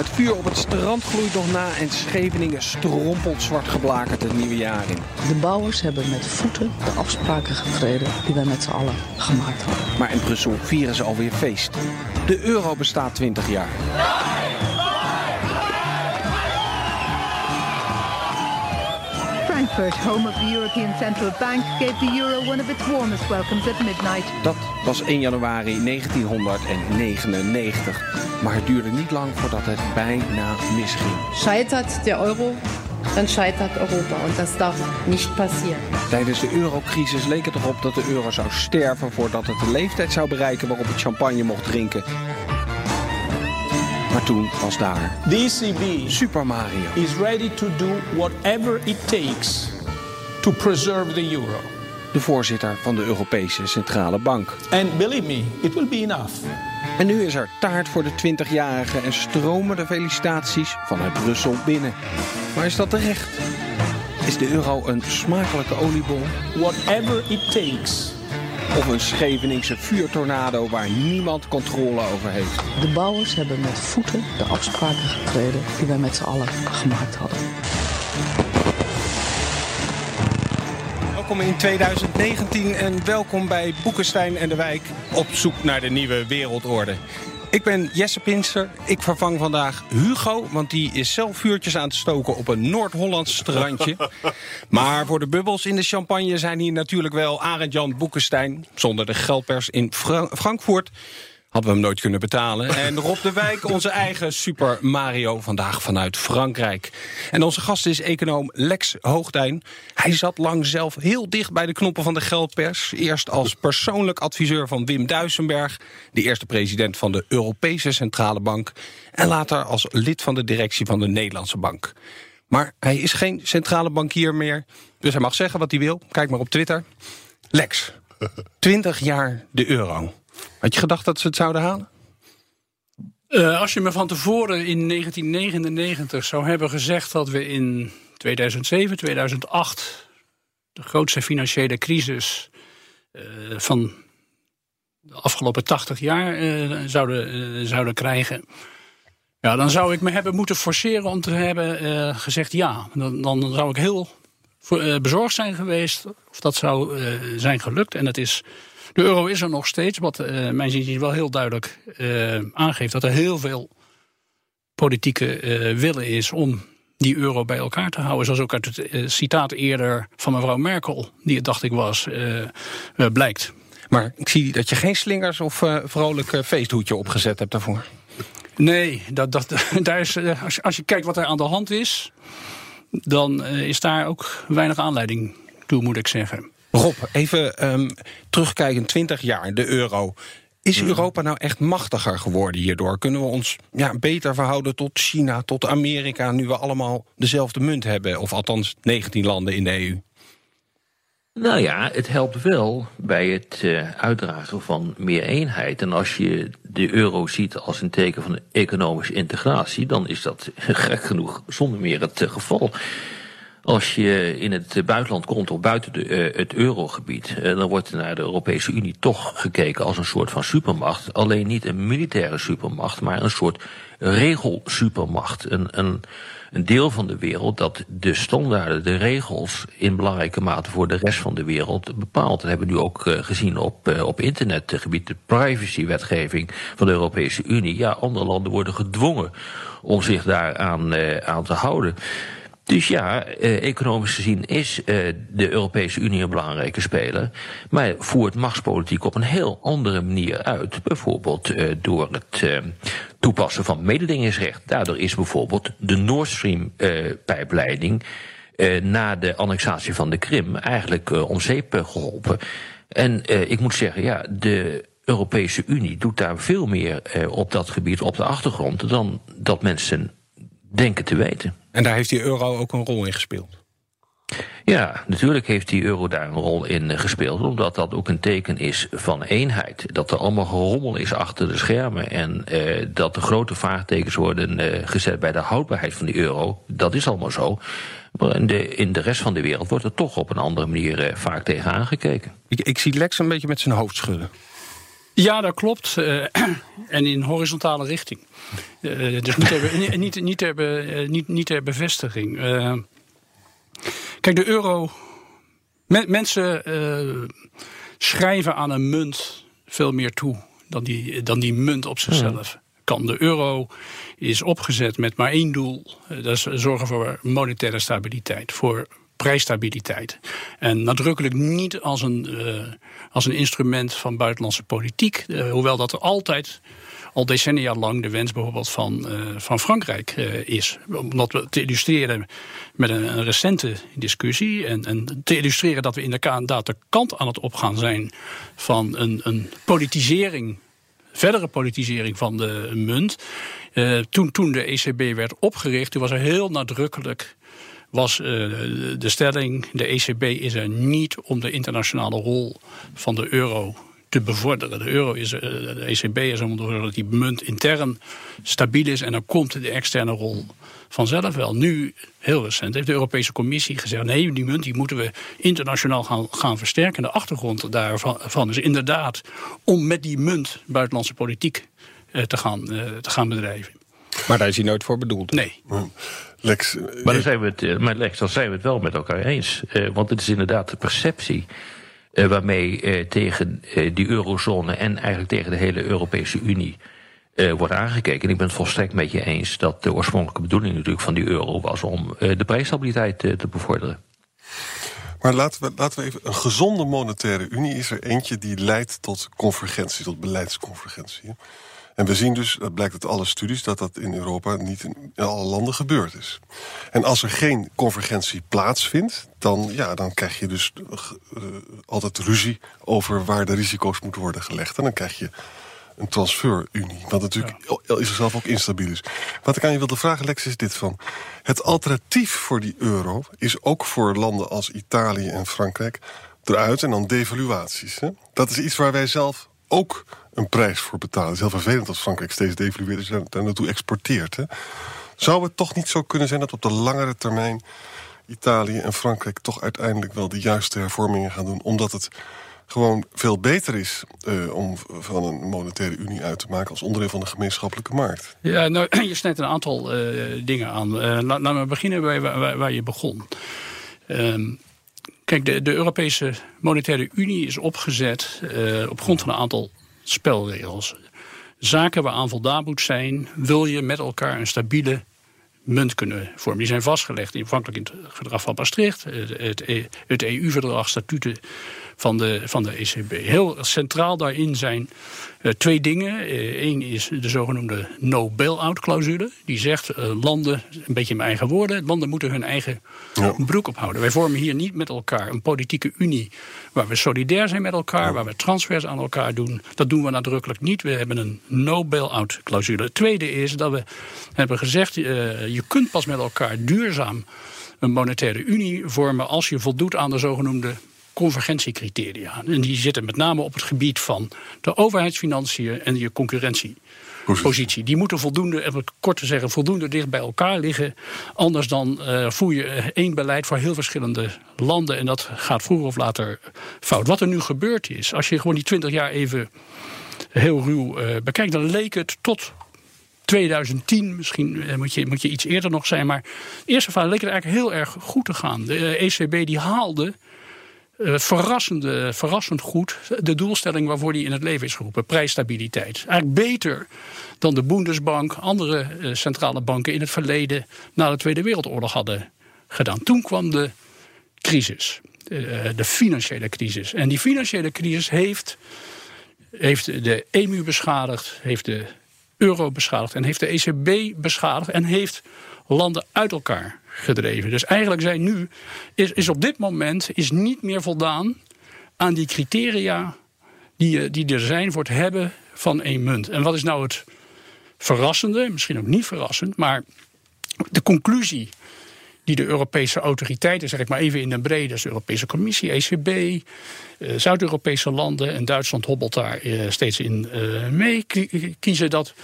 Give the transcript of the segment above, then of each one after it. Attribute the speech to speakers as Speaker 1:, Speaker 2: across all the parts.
Speaker 1: Het vuur op het strand gloeit nog na en Scheveningen strompelt zwart geblakerd het nieuwe jaar in.
Speaker 2: De bouwers hebben met voeten de afspraken getreden die wij met z'n allen gemaakt hadden.
Speaker 1: Maar in Brussel vieren ze alweer feest. De euro bestaat 20 jaar.
Speaker 3: Frankfurt, home of the European Central Bank, gave the euro one of its warmest welcomes at midnight.
Speaker 1: Dat was 1 januari 1999. Maar het duurde niet lang voordat het bijna misging.
Speaker 4: Scheitert de euro, dan scheitert Europa. En dat darf niet passeren.
Speaker 1: Tijdens de eurocrisis leek het erop dat de euro zou sterven voordat het de leeftijd zou bereiken waarop het champagne mocht drinken. Maar toen was daar
Speaker 5: The ECB
Speaker 1: Super Mario.
Speaker 5: is ready to do whatever it takes to preserve the euro.
Speaker 1: de voorzitter van de Europese Centrale Bank.
Speaker 5: And believe me, it will be enough.
Speaker 1: En nu is er taart voor de 20-jarige en stromen de felicitaties vanuit Brussel binnen. Maar is dat terecht? Is de euro een smakelijke oliebol
Speaker 5: Whatever it takes.
Speaker 1: Of een Scheveningse vuurtornado waar niemand controle over heeft?
Speaker 2: De bouwers hebben met voeten de afspraken getreden die wij met z'n allen gemaakt hadden.
Speaker 1: Welkom in 2019 en welkom bij Boekenstein en de Wijk op zoek naar de nieuwe wereldorde. Ik ben Jesse Pinster. Ik vervang vandaag Hugo, want die is zelf vuurtjes aan het stoken op een Noord-Hollands strandje. maar voor de bubbels in de champagne zijn hier natuurlijk wel Arend-Jan Boekenstein. Zonder de geldpers in Fra- Frankfurt hadden we hem nooit kunnen betalen. En Rob de Wijk, onze eigen Super Mario, vandaag vanuit Frankrijk. En onze gast is econoom Lex Hoogdijn. Hij zat lang zelf heel dicht bij de knoppen van de geldpers. Eerst als persoonlijk adviseur van Wim Duisenberg... de eerste president van de Europese Centrale Bank... en later als lid van de directie van de Nederlandse Bank. Maar hij is geen centrale bankier meer, dus hij mag zeggen wat hij wil. Kijk maar op Twitter. Lex, 20 jaar de euro. Had je gedacht dat ze het zouden halen?
Speaker 6: Eh, als je me van tevoren in 1999 zou hebben gezegd dat we in 2007, 2008 de grootste financiële crisis eh, van de afgelopen 80 jaar eh, zouden, zouden krijgen. Ja, dan zou ik me hebben moeten forceren om te hebben gezegd ja. Dan, dan zou ik heel bezorgd zijn geweest of dat zou zijn gelukt. En het is, de euro is er nog steeds, wat eh mijn zin wel heel duidelijk eh, aangeeft dat er heel veel politieke eh, willen is om die euro bij elkaar te houden. Zoals ook uit het citaat eerder van mevrouw Merkel, die het dacht ik was, blijkt.
Speaker 1: Maar ik zie dat je geen slingers of vrolijk feesthoedje opgezet hebt daarvoor.
Speaker 6: Nee, dat, dat, daar is, als, je, als je kijkt wat er aan de hand is, dan is daar ook weinig aanleiding toe, moet ik zeggen.
Speaker 1: Rob, even ehm, terugkijken, 20 jaar, de euro. Is Europa nou echt machtiger geworden hierdoor? Kunnen we ons ja, beter verhouden tot China, tot Amerika... nu we allemaal dezelfde munt hebben? Of althans 19 landen in de EU.
Speaker 7: Nou ja, het helpt wel bij het eh, uitdragen van meer eenheid. En als je de euro ziet als een teken van economische integratie, dan is dat gek genoeg zonder meer het eh, geval. Als je in het buitenland komt of buiten eh, het eurogebied, eh, dan wordt naar de Europese Unie toch gekeken als een soort van supermacht. Alleen niet een militaire supermacht, maar een soort regelsupermacht. Een, een, een deel van de wereld dat de standaarden, de regels in belangrijke mate voor de rest van de wereld bepaalt. Dat hebben we nu ook eh, gezien op, op internetgebied, de privacywetgeving van de Europese Unie. Ja, andere landen worden gedwongen om zich daaraan aan te houden. Dus ja, eh, economisch gezien is eh, de Europese Unie een belangrijke speler. Maar voert machtspolitiek op een heel andere manier uit. Bijvoorbeeld eh, door het toepassen van mededingingsrecht. Daardoor is bijvoorbeeld de Nord Stream pijpleiding na de annexatie van de Krim eigenlijk om zeep eh, geholpen. En ik moet zeggen, ja, de Europese Unie doet daar veel meer op dat gebied, op de achtergrond, dan dat mensen denken te weten.
Speaker 1: En daar heeft die euro ook een rol in gespeeld.
Speaker 7: Ja, natuurlijk heeft die euro daar een rol in gespeeld, omdat dat ook een teken is van eenheid. Dat er allemaal gerommel is achter de schermen en eh, dat de grote vraagtekens worden eh, gezet bij de houdbaarheid van die euro. Dat is allemaal zo. Maar in de, in de rest van de wereld wordt er toch op een andere manier eh, vaak tegen aangekeken.
Speaker 1: Ik, ik zie Lex een beetje met zijn hoofd schudden.
Speaker 6: Ja, dat klopt. Uh, en in horizontale richting. Uh, dus niet ter, niet, niet, ter, be, niet, niet ter bevestiging. Uh, kijk, de euro. Me, mensen schrijven aan een munt veel meer toe dan die, dan die munt op zichzelf. Kan. De euro is opgezet met maar één doel: dat is zorgen voor monetaire stabiliteit. Voor prijsstabiliteit. En nadrukkelijk niet als een, uh, als een instrument van buitenlandse politiek. Uh, hoewel dat er altijd al decennia lang de wens bijvoorbeeld van, uh, van Frankrijk is. Om dat te illustreren met een, recente discussie. En, en, te illustreren dat we inderdaad de kant aan het opgaan zijn van een, een politisering verdere politisering van de munt. Toen, toen de ECB werd opgericht, toen was er heel nadrukkelijk was uh, de stelling: de ECB is er niet om de internationale rol van de euro te bevorderen. De euro is, uh, de ECB is om dat die munt intern stabiel is en dan komt de externe rol vanzelf wel. Nu, heel recent, heeft de Europese Commissie gezegd: nee, die munt die moeten we internationaal gaan, gaan versterken. De achtergrond daarvan is inderdaad om met die munt buitenlandse politiek uh, te, gaan, te gaan bedrijven.
Speaker 1: Maar daar is hij nooit voor bedoeld.
Speaker 6: Nee.
Speaker 7: Lex, maar, dan zijn we het, maar Lex, dan zijn we het wel met elkaar eens. Uh, want het is inderdaad de perceptie uh, waarmee uh, tegen die eurozone en eigenlijk tegen de hele Europese Unie wordt aangekeken. En ik ben het volstrekt met je eens dat de oorspronkelijke bedoeling natuurlijk van die euro was om de prijsstabiliteit te bevorderen.
Speaker 8: Maar laten we, laten we even. Een gezonde monetaire unie is er eentje die leidt tot convergentie, tot beleidsconvergentie. En we zien dus, dat blijkt uit alle studies, dat dat in Europa niet in alle landen gebeurd is. En als er geen convergentie plaatsvindt, dan, ja, dan krijg je dus uh, altijd ruzie over waar de risico's moeten worden gelegd. En dan krijg je een transferunie, wat natuurlijk ja. is zelf ook instabiel is. Wat ik aan je wilde vragen, Lex, is dit van... het alternatief voor die euro is ook voor landen als Italië en Frankrijk eruit en dan devaluaties. Hè? Dat is iets waar wij zelf ook een prijs voor betalen. Het is heel vervelend als Frankrijk steeds devalueert en daar naartoe exporteert. Hè. Zou het toch niet zo kunnen zijn dat op de langere termijn Italië en Frankrijk toch uiteindelijk wel de juiste hervormingen gaan doen, omdat het gewoon veel beter is uh, om van een monetaire unie uit te maken als onderdeel van de gemeenschappelijke markt.
Speaker 6: Ja, nou, je snijdt een aantal uh, dingen aan. Uh, laten we beginnen bij waar, je begon. Um, kijk, de, de, Europese monetaire unie is opgezet op grond van een aantal spelregels. Zaken waaraan voldaan moet zijn, wil je met elkaar een stabiele munt kunnen vormen. Die zijn vastgelegd in, afhankelijk in het verdrag van Maastricht, het, het EU-verdrag, statuten van de, van de ECB. Heel centraal daarin zijn uh, twee dingen. Eén uh, is de zogenoemde no-bail-out-clausule. Die zegt uh, landen, een beetje in mijn eigen woorden, landen moeten hun eigen ja. broek ophouden. Wij vormen hier niet met elkaar een politieke unie waar we solidair zijn met elkaar, ja. waar we transfers aan elkaar doen. Dat doen we nadrukkelijk niet. We hebben een no-bail-out-clausule. Het tweede is dat we hebben gezegd, je kunt pas met elkaar duurzaam een monetaire unie vormen als je voldoet aan de zogenoemde convergentiecriteria. En die zitten met name op het gebied van de overheidsfinanciën en je concurrentiepositie. Die moeten voldoende, even kort te zeggen, voldoende dicht bij elkaar liggen. Anders dan uh, voer je één beleid voor heel verschillende landen. En dat gaat vroeger of later fout. Wat er nu gebeurd is, als je gewoon die twintig jaar even heel ruw uh, bekijkt, dan leek het tot 2010, misschien uh, moet, je, moet je iets eerder nog zijn. Maar eerst of leek het eigenlijk heel erg goed te gaan. De ECB die haalde uh, verrassende, verrassend goed de doelstelling waarvoor die in het leven is geroepen: prijsstabiliteit. Eigenlijk beter dan de Bundesbank, andere uh, centrale banken in het verleden na de Tweede Wereldoorlog hadden gedaan. Toen kwam de crisis, uh, de financiële crisis. En die financiële crisis heeft, heeft de EMU beschadigd, heeft de euro beschadigd en heeft de ECB beschadigd en heeft landen uit elkaar gedreven. Dus eigenlijk zijn nu, is, is op dit moment is niet meer voldaan aan die criteria die, die er zijn voor het hebben van één munt. En wat is nou het verrassende, misschien ook niet verrassend, maar de conclusie die de Europese autoriteiten, zeg ik maar even in de brede, dus de Europese Commissie, ECB, eh, Zuid-Europese landen en Duitsland hobbelt daar eh, steeds in eh, mee, kiezen dat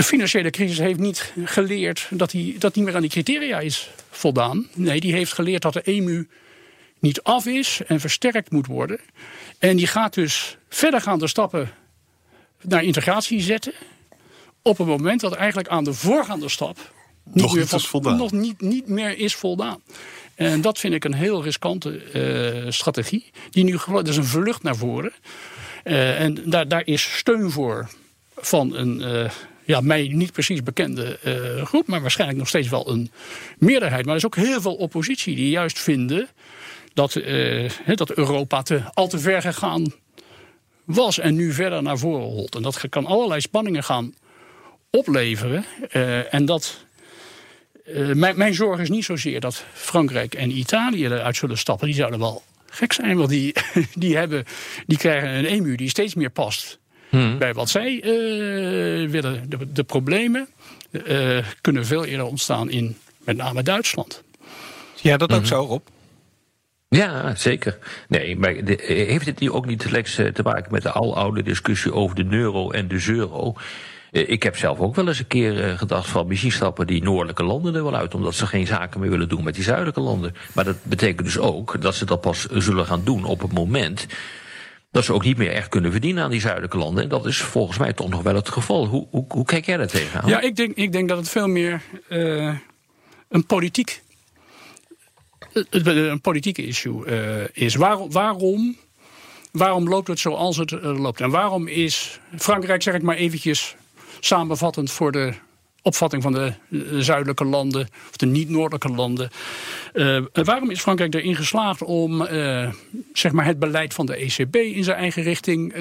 Speaker 6: de financiële crisis heeft niet geleerd dat, die, dat niet meer aan die criteria is voldaan. Nee, die heeft geleerd dat de EMU niet af is en versterkt moet worden. En die gaat dus verdergaande stappen naar integratie zetten. Op een moment dat eigenlijk aan de voorgaande stap
Speaker 8: niet nog, niet, voldaan.
Speaker 6: nog niet, niet meer is voldaan. En dat vind ik een heel riskante uh, strategie. Die nu dat is een vlucht naar voren. Uh, en daar, daar is steun voor van een uh, ja, mij niet precies bekende groep, maar waarschijnlijk nog steeds wel een meerderheid. Maar er is ook heel veel oppositie die juist vinden dat, dat Europa te, al te ver gegaan was en nu verder naar voren holt. En dat kan allerlei spanningen gaan opleveren. en dat mijn, mijn, zorg is niet zozeer dat Frankrijk en Italië eruit zullen stappen. Die zouden wel gek zijn, want die, die, hebben, die krijgen een EMU die steeds meer past hmm. bij wat zij uh, willen. De, de problemen uh, kunnen veel eerder ontstaan in met name Duitsland.
Speaker 1: Ja, dat ook hmm. zo, Rob?
Speaker 7: Ja, zeker. Nee, maar heeft het hier ook niet te maken met de aloude discussie over de euro en de euro? Eh, ik heb zelf ook wel eens een keer eh, gedacht van misschien stappen die noordelijke landen er wel uit, omdat ze geen zaken meer willen doen met die zuidelijke landen. Maar dat betekent dus ook dat ze dat pas zullen gaan doen op het moment dat ze ook niet meer echt kunnen verdienen aan die zuidelijke landen. En dat is volgens mij toch nog wel het geval. Hoe, hoe, hoe kijk jij daar tegenaan?
Speaker 6: Ja, ik denk, ik denk dat het veel meer uh, een politiek een politieke issue uh, is. Waarom, waarom, loopt het zoals het loopt? En waarom is Frankrijk, zeg ik maar eventjes samenvattend voor de opvatting van de, zuidelijke landen, of de niet-noordelijke landen. Uh, waarom is Frankrijk erin geslaagd om zeg maar het beleid van de ECB in zijn eigen richting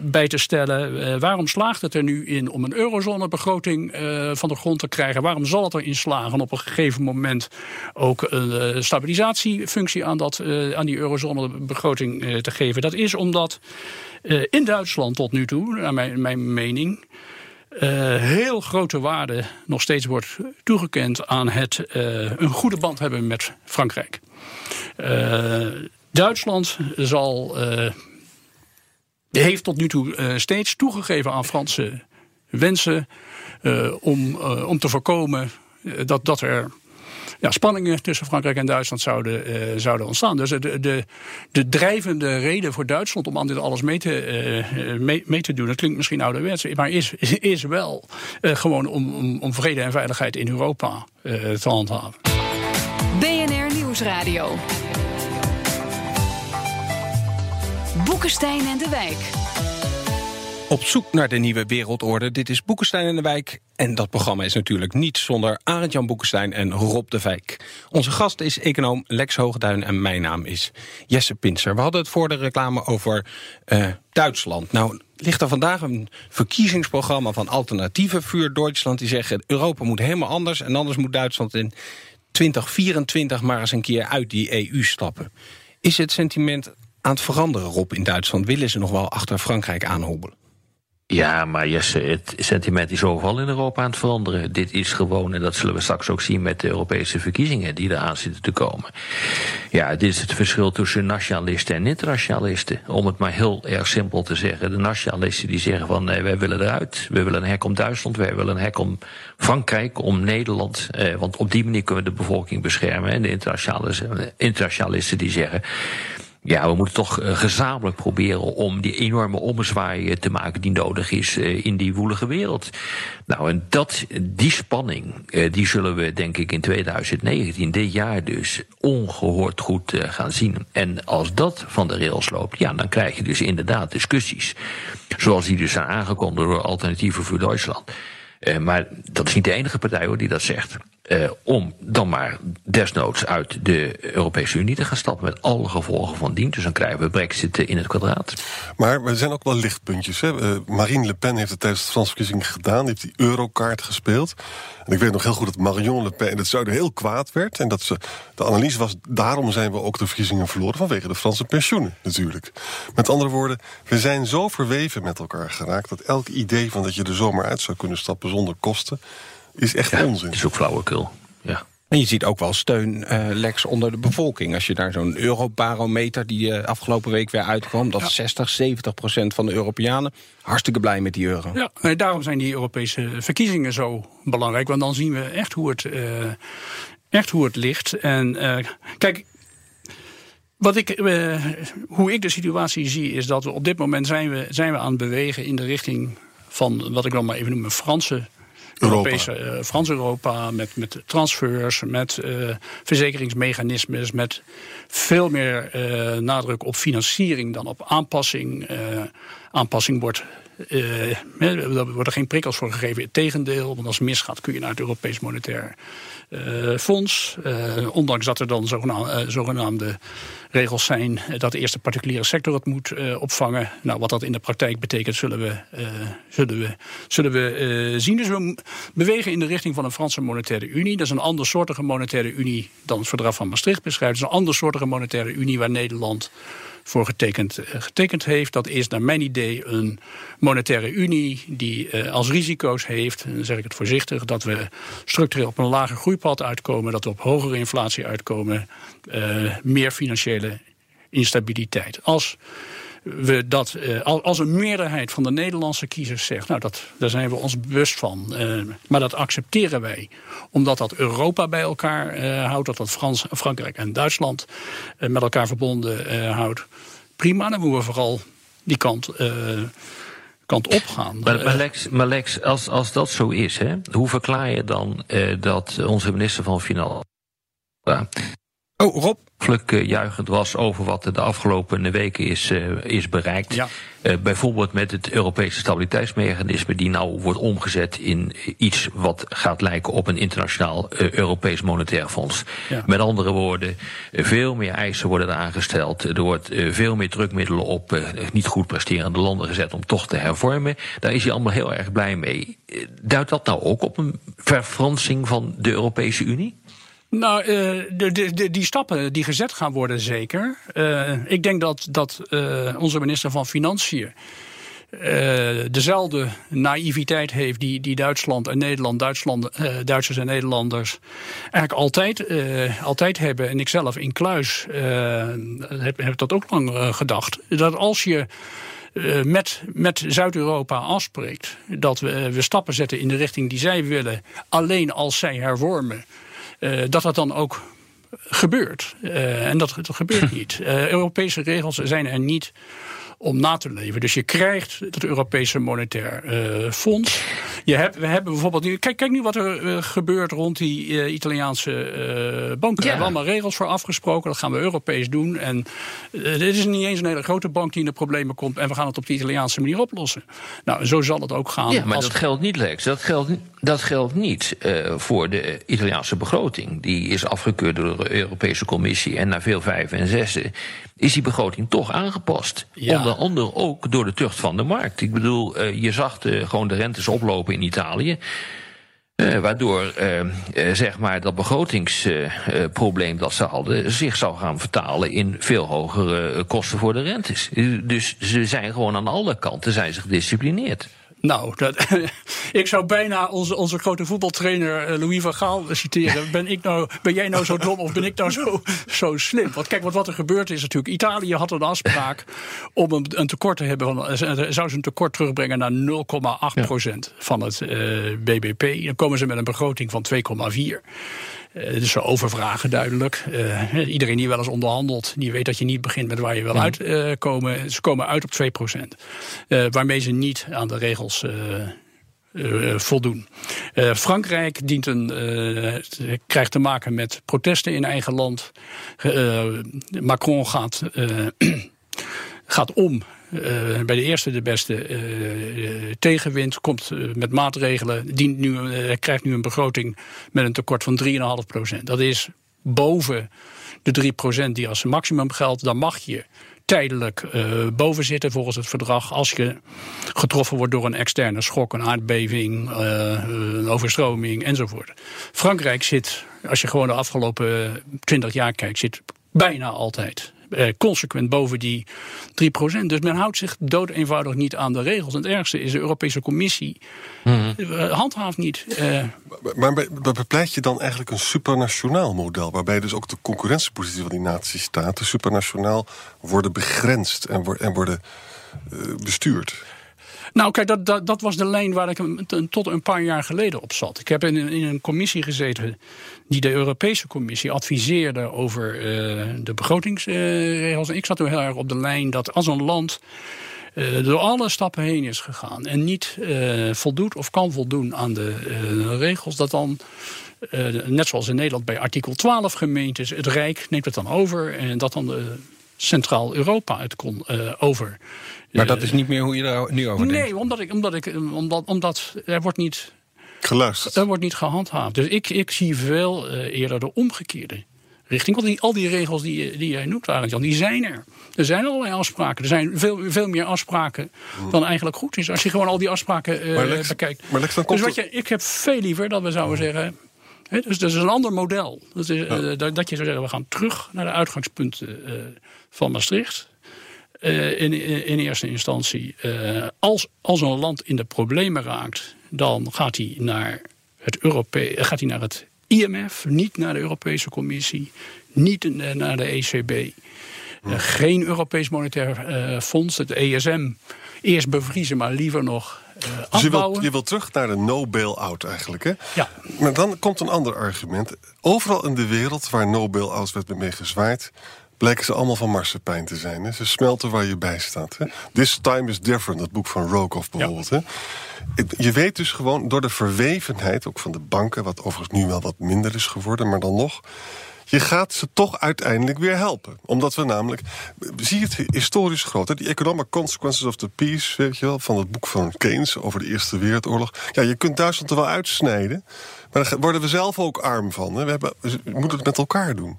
Speaker 6: bij te stellen? waarom slaagt het er nu in om een eurozonebegroting van de grond te krijgen? Waarom zal het erin slagen op een gegeven moment ook een stabilisatiefunctie aan, dat, aan die eurozonebegroting te geven? Dat is omdat in Duitsland tot nu toe, naar mijn mening, uh, heel grote waarde nog steeds wordt toegekend aan het uh, een goede band hebben met Frankrijk. Uh, Duitsland zal, heeft tot nu toe steeds toegegeven aan Franse wensen om, om te voorkomen dat, dat er ja, spanningen tussen Frankrijk en Duitsland zouden, uh, zouden ontstaan. Dus de, de, de drijvende reden voor Duitsland om aan dit alles mee te, uh, mee, mee, te doen, dat klinkt misschien ouderwets, maar is, is wel gewoon om, om, om, vrede en veiligheid in Europa te handhaven.
Speaker 9: BNR Nieuwsradio. Boekenstein en de Wijk.
Speaker 1: Op zoek naar de nieuwe wereldorde. Dit is Boekenstein in de Wijk. En dat programma is natuurlijk niet zonder Arend-Jan Boekenstein en Rob de Wijk. Onze gast is econoom Lex Hoogduin en mijn naam is Jesse Pinser. We hadden het voor de reclame over uh, Duitsland. Nou, ligt er vandaag een verkiezingsprogramma van Alternatieve voor Duitsland... die zeggen Europa moet helemaal anders... en anders moet Duitsland in 2024 maar eens een keer uit die EU stappen. Is het sentiment aan het veranderen, Rob, in Duitsland? Willen ze nog wel achter Frankrijk aanhobbelen?
Speaker 7: Ja, maar Jesse, het sentiment is overal in Europa aan het veranderen. Dit is gewoon, en dat zullen we straks ook zien met de Europese verkiezingen die eraan zitten te komen. Ja, dit is het verschil tussen nationalisten en internationalisten. Om het maar heel erg simpel te zeggen. De nationalisten die zeggen van nee, wij willen eruit. We willen een hek om Duitsland, wij willen een hek om Frankrijk, om Nederland. Eh, want op die manier kunnen we de bevolking beschermen. En de internationalisten die zeggen ja, we moeten toch uh, gezamenlijk proberen om die enorme ommezwaai te maken die nodig is uh, in die woelige wereld. Nou, en dat, die spanning, die zullen we denk ik in 2019, dit jaar dus, ongehoord goed gaan zien. En als dat van de rails loopt, ja, dan krijg je dus inderdaad discussies. Zoals die dus zijn aangekondigd door Alternatieven voor Duitsland. maar dat is niet de enige partij hoor die dat zegt. Uh, om dan maar desnoods uit de Europese Unie te gaan stappen met alle gevolgen van dien. Dus dan krijgen we Brexit in het kwadraat.
Speaker 8: Maar er zijn ook wel lichtpuntjes. Hè? Uh, Marine Le Pen heeft het tijdens de Franse verkiezingen gedaan. Die heeft die eurokaart gespeeld. En ik weet nog heel goed dat Marion Le Pen in het zuiden heel kwaad werd. En dat ze, de analyse was, daarom zijn we ook de verkiezingen verloren... vanwege de Franse pensioenen natuurlijk. Met andere woorden, we zijn zo verweven met elkaar geraakt... dat elk idee van dat je er zomaar uit zou kunnen stappen zonder kosten... is echt
Speaker 7: ja,
Speaker 8: onzin.
Speaker 7: is ook flauwekul, ja.
Speaker 1: En je ziet ook wel steun, uh, Lex, onder de bevolking. Als je naar zo'n eurobarometer die uh, afgelopen week weer uitkwam... dat ja. 60, 70 procent van de Europeanen hartstikke blij met die euro.
Speaker 6: Ja, en daarom zijn die Europese verkiezingen zo belangrijk. Want dan zien we echt hoe het, uh, echt hoe het ligt. En kijk, wat ik, uh, hoe ik de situatie zie is dat we op dit moment zijn we, zijn we aan het bewegen in de richting van wat ik dan maar even noem een Franse Europese, uh, Frans Europa, met, met transfers, met uh, verzekeringsmechanismes, met veel meer uh, nadruk op financiering dan op aanpassing. aanpassing wordt. er worden geen prikkels voor gegeven. Het tegendeel, want als het misgaat kun je naar het Europees Monetair Fonds. ondanks dat er dan zogenaamde, zogenaamde regels zijn dat de eerste particuliere sector het moet opvangen. Nou, wat dat in de praktijk betekent, zullen we, zullen we, zullen we zien. Dus we bewegen in de richting van een Franse monetaire unie. Dat is een andersoortige monetaire unie dan het verdrag van Maastricht beschrijft. Het is een andersoortige monetaire unie waar Nederland voor getekend, getekend heeft. Dat is naar mijn idee een monetaire unie die uh, als risico's heeft, dan zeg ik het voorzichtig, dat we structureel op een lager groeipad uitkomen, dat we op hogere inflatie uitkomen, uh, meer financiële instabiliteit. Als we dat, uh, als een meerderheid van de Nederlandse kiezers zegt, nou, dat, daar zijn we ons bewust van. Uh, maar dat accepteren wij, omdat dat Europa bij elkaar uh, houdt, dat dat Frans, Frankrijk en Duitsland met elkaar verbonden houdt. Prima, dan moeten we vooral die kant kant opgaan.
Speaker 7: Maar, maar, Lex, maar Lex, als, als dat zo is, hè, hoe verklaar je dan uh, dat onze minister van Financiën.
Speaker 1: Oh, Rob?
Speaker 7: Uh, juichend was over wat er de afgelopen weken is, uh, is bereikt.
Speaker 1: Ja.
Speaker 7: Uh, bijvoorbeeld met het Europese stabiliteitsmechanisme, die nou wordt omgezet in iets wat gaat lijken op een internationaal Europees monetair fonds.
Speaker 1: Ja.
Speaker 7: Met andere woorden, veel meer eisen worden aangesteld. Er wordt veel meer drukmiddelen op niet goed presterende landen gezet om toch te hervormen. Daar is hij allemaal heel erg blij mee. Duidt dat nou ook op een verfransing van de Europese Unie?
Speaker 6: Nou, uh, de, die stappen die gezet gaan worden, zeker. Uh, ik denk dat, dat uh, onze minister van Financiën. dezelfde naïviteit heeft die, die Duitsland en Nederland, Duitsland, Duitsers en Nederlanders eigenlijk altijd, altijd hebben. En ik zelf in Kluis heb, heb dat ook lang gedacht. Dat als je met, met Zuid-Europa afspreekt dat we, we stappen zetten in de richting die zij willen, alleen als zij hervormen. Uh, dat dat dan ook gebeurt. Uh, en dat, dat gebeurt niet. Uh, Europese regels zijn er niet om na te leven. Dus je krijgt het Europese Monetair uh, Fonds. Je hebt, we hebben bijvoorbeeld nu. Kijk, kijk nu wat er uh, gebeurt rond die uh, Italiaanse banken. Ja. Daar hebben we allemaal regels voor afgesproken. Dat gaan we Europees doen. En dit is niet eens een hele grote bank die in de problemen komt. En we gaan het op de Italiaanse manier oplossen. Nou, zo zal het ook gaan.
Speaker 7: Ja, maar dat geldt niet, Lex. Dat geldt, dat geldt niet voor de Italiaanse begroting. Die is afgekeurd door de Europese Commissie. En na veel vijf en zessen is die begroting toch aangepast.
Speaker 6: Ja.
Speaker 7: Onder andere ook door de tucht van de markt. Ik bedoel, uh, je zag gewoon de rentes oplopen in Italië. Uh, waardoor uh, zeg maar dat begrotingsprobleem dat ze hadden zich zou gaan vertalen in veel hogere kosten voor de rentes. Dus ze zijn gewoon aan alle kanten zijn ze gedisciplineerd.
Speaker 6: Nou, dat, ik zou bijna onze, onze grote voetbaltrainer Louis van Gaal citeren. Ben, ik nou, ben jij nou zo dom of ben ik nou zo, zo slim? Want kijk, wat, wat er gebeurd is natuurlijk. Italië had een afspraak om een, een tekort te hebben. Van, zou ze een tekort terugbrengen naar 0,8 procent ja. van het uh, BBP. Dan komen ze met een begroting van 2,4. Uh, dus ze overvragen duidelijk. Uh, iedereen die wel eens onderhandelt, die weet dat je niet begint met waar je wil ja. uitkomen. Ze komen uit op 2 procent. waarmee ze niet aan de regels voldoen. Frankrijk dient een, krijgt te maken met protesten in eigen land. Macron gaat, gaat om Uh, bij de eerste de beste uh, tegenwind komt met maatregelen. Dient nu, krijgt nu een begroting met een tekort van 3,5% Dat is boven de 3% die als maximum geldt. Dan mag je tijdelijk boven zitten volgens het verdrag. Als je getroffen wordt door een externe schok, een aardbeving, een overstroming enzovoort. Frankrijk zit, als je gewoon de afgelopen 20 jaar kijkt, zit bijna altijd eh, consequent boven die 3%. Dus men houdt zich dood eenvoudig niet aan de regels. En het ergste is, de Europese Commissie mm handhaaft niet.
Speaker 8: Uh, maar, maar bepleit je dan eigenlijk een supranationaal model... waarbij dus ook de concurrentiepositie van die naties staat... supranationaal worden begrensd en, en worden uh, bestuurd?
Speaker 6: Nou, kijk, dat, dat, was de lijn waar ik tot een paar jaar geleden op zat. Ik heb in, in een commissie gezeten die de Europese Commissie adviseerde over uh, de begrotingsregels. en ik zat toen heel erg op de lijn dat als een land uh, door alle stappen heen is gegaan en niet uh, voldoet of kan voldoen aan de regels, dat dan. net zoals in Nederland bij artikel 12 gemeentes, het Rijk neemt het dan over en dat dan de Centraal-Europa het kon over.
Speaker 1: Maar dat is niet meer hoe je daar nu over denkt?
Speaker 6: Nee, omdat, ik, omdat, ik, omdat, omdat er wordt niet
Speaker 8: geluisterd.
Speaker 6: Er wordt niet gehandhaafd. Dus ik, ik zie veel uh, eerder de omgekeerde richting. Want die, al die regels die, die jij noemt, Arend die zijn er. Er zijn allerlei afspraken. Er zijn veel, veel meer afspraken dan eigenlijk goed is. Als je gewoon al die afspraken uh, bekijkt.
Speaker 8: Maar Lex, dan
Speaker 6: dus wat je, ik heb veel liever dat we zouden hmm. zeggen. He, dus dat is een ander model. Dat, is, uh, dat je zou zeggen, we gaan terug naar de uitgangspunten van Maastricht. Uh, in, in, eerste instantie. Uh, als, als een land in de problemen raakt, dan gaat hij naar het, Europe gaat hij naar het IMF, niet naar de Europese Commissie, niet naar de ECB. Uh, geen Europees Monetair Fonds, het ESM. Eerst bevriezen, maar liever nog dus
Speaker 8: je wil, je wil, terug naar de no-bail-out eigenlijk, hè?
Speaker 6: Ja.
Speaker 8: Maar dan komt een ander argument. Overal in de wereld waar no-bail-outs werd mee gezwaaid blijken ze allemaal van marsepein te zijn. Hè? Ze smelten waar je bij staat. Hè? This time is different, dat boek van Rokoff bijvoorbeeld. Hè? Je weet dus gewoon door de verwevenheid, ook van de banken... wat overigens nu wel wat minder is geworden, maar dan nog... Je gaat ze toch uiteindelijk weer helpen. Omdat we namelijk... Zie je het historisch groot. Die Economic Consequences of the Peace... Weet je wel, van het boek van Keynes over de Eerste Wereldoorlog. Ja, je kunt Duitsland er wel uitsnijden... Maar daar worden we zelf ook arm van. Hè? We, hebben, we moeten het met elkaar doen.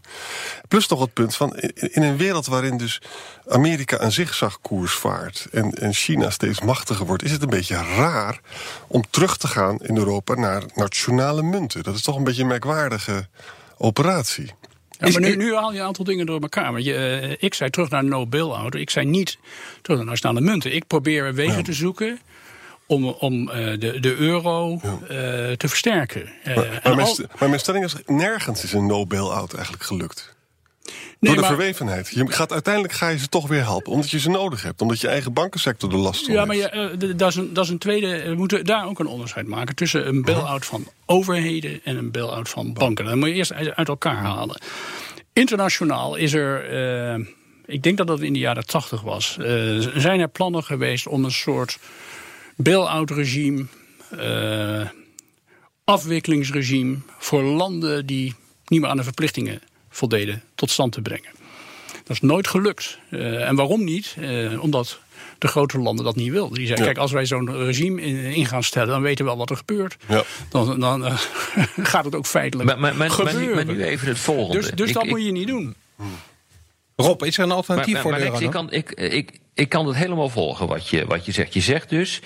Speaker 8: Plus nog het punt van in een wereld waarin dus Amerika een zigzagkoers vaart en, en China steeds machtiger wordt, is het een beetje raar om terug te gaan in Europa naar nationale munten. Dat is toch een beetje een merkwaardige operatie.
Speaker 6: Ja, maar nu, nu, haal je een aantal dingen door elkaar. Maar je, uh, ik zei terug naar no bail Ik zei niet terug naar nationale munten. Ik probeer wegen te zoeken om, om uh, de, de euro uh, te versterken.
Speaker 8: Maar, mijn, maar, mijn, stelling is, nergens is een no bail-out eigenlijk gelukt. Nee, Door de verwevenheid. Je gaat, uiteindelijk ga je ze toch weer helpen. Omdat je ze nodig hebt. Omdat je eigen bankensector de last van
Speaker 6: Ja, maar je, dat, is een, dat is een tweede... We moeten daar ook een onderscheid maken. Tussen een bail-out van overheden en een bail-out van banken. Dat moet je eerst uit elkaar halen. Internationaal is er... ik denk dat dat in de jaren tachtig was. zijn er plannen geweest om een soort bail-out regime, afwikkelingsregime voor landen die niet meer aan de verplichtingen voldeden tot stand te brengen. Dat is nooit gelukt. Uh, en waarom niet? Uh, omdat de grote landen dat niet wilden. Die zeggen, kijk, als wij zo'n regime in, gaan stellen... dan weten we wel wat er gebeurt. Ja. Dan, dan uh, gaat het ook feitelijk
Speaker 7: maar, maar,
Speaker 6: gebeuren.
Speaker 7: Maar, nu even het volgende.
Speaker 6: Dus, dus dat moet je niet doen.
Speaker 1: Rob, is er een alternatief voor de?
Speaker 7: Ik kan, ik, ik, ik kan het helemaal volgen wat je, wat je zegt. Je zegt dus,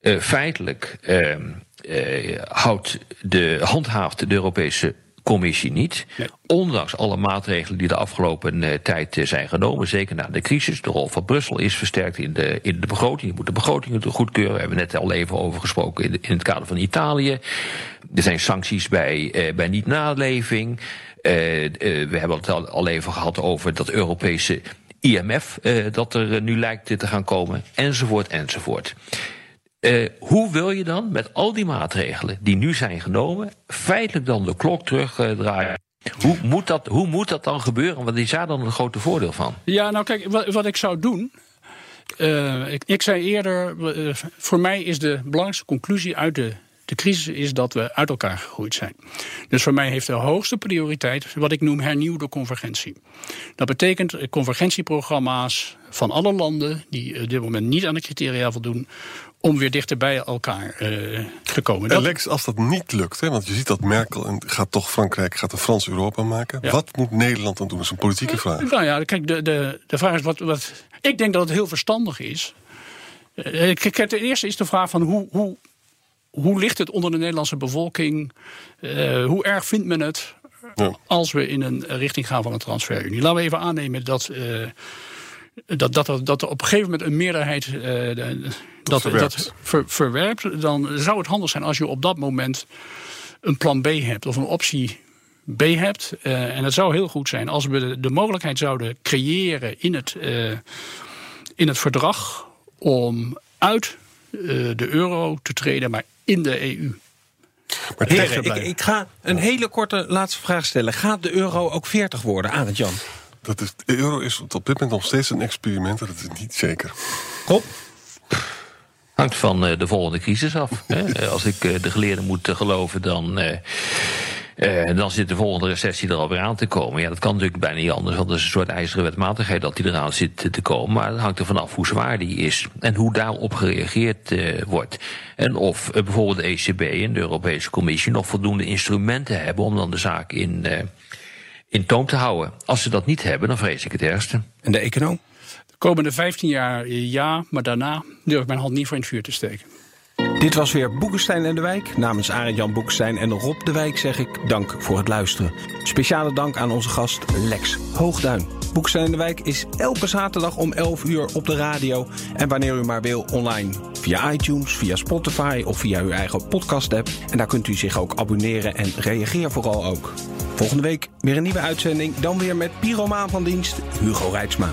Speaker 7: uh, feitelijk uh, uh, houdt de, handhaaft de Europese Commissie niet. Nee. Ondanks alle maatregelen die de afgelopen uh, tijd uh, zijn genomen, zeker na de crisis. De rol van Brussel is versterkt in de, in de begroting. Je moet de begrotingen goedkeuren. We hebben net al even over gesproken in, in het kader van Italië. Er zijn sancties bij, uh, bij niet-naleving. we hebben het al, al even gehad over dat Europese IMF dat er nu lijkt te gaan komen. Enzovoort, enzovoort. Uh, hoe wil je dan met al die maatregelen die nu zijn genomen, feitelijk dan de klok terugdraaien? Hoe moet, dat, hoe moet dat dan gebeuren? Wat is daar dan een grote voordeel van?
Speaker 6: Ja, nou kijk, wat, ik zou doen. Uh, ik, ik, zei eerder, uh, voor mij is de belangrijkste conclusie uit de De crisis is dat we uit elkaar gegroeid zijn. Dus voor mij heeft de hoogste prioriteit wat ik noem hernieuwde convergentie. Dat betekent convergentieprogramma's van alle landen die op dit moment niet aan de criteria voldoen, om weer dichter bij elkaar uh, te komen.
Speaker 8: En Lex, als dat niet lukt, hè, want je ziet dat Merkel en gaat toch Frankrijk gaat een Frans Europa maken. Ja. Wat moet Nederland dan doen? Dat is een politieke vraag.
Speaker 6: Nou ja, kijk, de, de, de vraag is wat, wat. Ik denk dat het heel verstandig is. Kijk, ten eerste is de vraag van hoe, hoe, hoe ligt het onder de Nederlandse bevolking? Uh, hoe erg vindt men het ja. als we in een richting gaan van een transferunie? Laten we even aannemen dat. Dat, dat, er, dat er op een gegeven moment een meerderheid uh, dat, verwerpt. dat ver, verwerpt, dan zou het handig zijn als je op dat moment een plan B hebt of een optie B hebt. Uh, en het zou heel goed zijn als we de, de mogelijkheid zouden creëren in het, uh, in het verdrag om uit uh, de euro te treden, maar in de EU.
Speaker 1: Maar Heren, ik, ik, ga een hele korte laatste vraag stellen. Gaat de euro ook 40 worden, Arend Jan?
Speaker 8: Dat is, de euro is op dit moment nog steeds een experiment. Dat is niet zeker.
Speaker 1: Rob?
Speaker 7: Hangt van uh, de volgende crisis af. Hè. Als ik uh, de geleerden moet geloven, dan. dan zit de volgende recessie er alweer aan te komen. Ja, dat kan natuurlijk bijna niet anders, want het is een soort ijzeren wetmatigheid dat die eraan zit te komen. Maar het hangt er vanaf hoe zwaar die is en hoe daarop gereageerd wordt. En of bijvoorbeeld de ECB en de Europese Commissie nog voldoende instrumenten hebben om dan de zaak in in toom te houden. Als ze dat niet hebben, dan vrees ik het ergste.
Speaker 1: En de econoom?
Speaker 6: De komende 15 jaar ja, maar daarna durf ik mijn hand niet voor in het vuur te steken.
Speaker 1: Dit was weer Boekenstein en de Wijk. Namens Arend Jan Boekenstein en Rob de Wijk zeg ik dank voor het luisteren. Speciale dank aan onze gast Lex Hoogduin. Boekenstein en de Wijk is elke zaterdag om 11 uur op de radio. En wanneer u maar wil, online. Via iTunes, via Spotify of via uw eigen podcast-app. En daar kunt u zich ook abonneren en reageer vooral ook. Volgende week weer een nieuwe uitzending. Dan weer met pyromaan van dienst Hugo Rijtsma.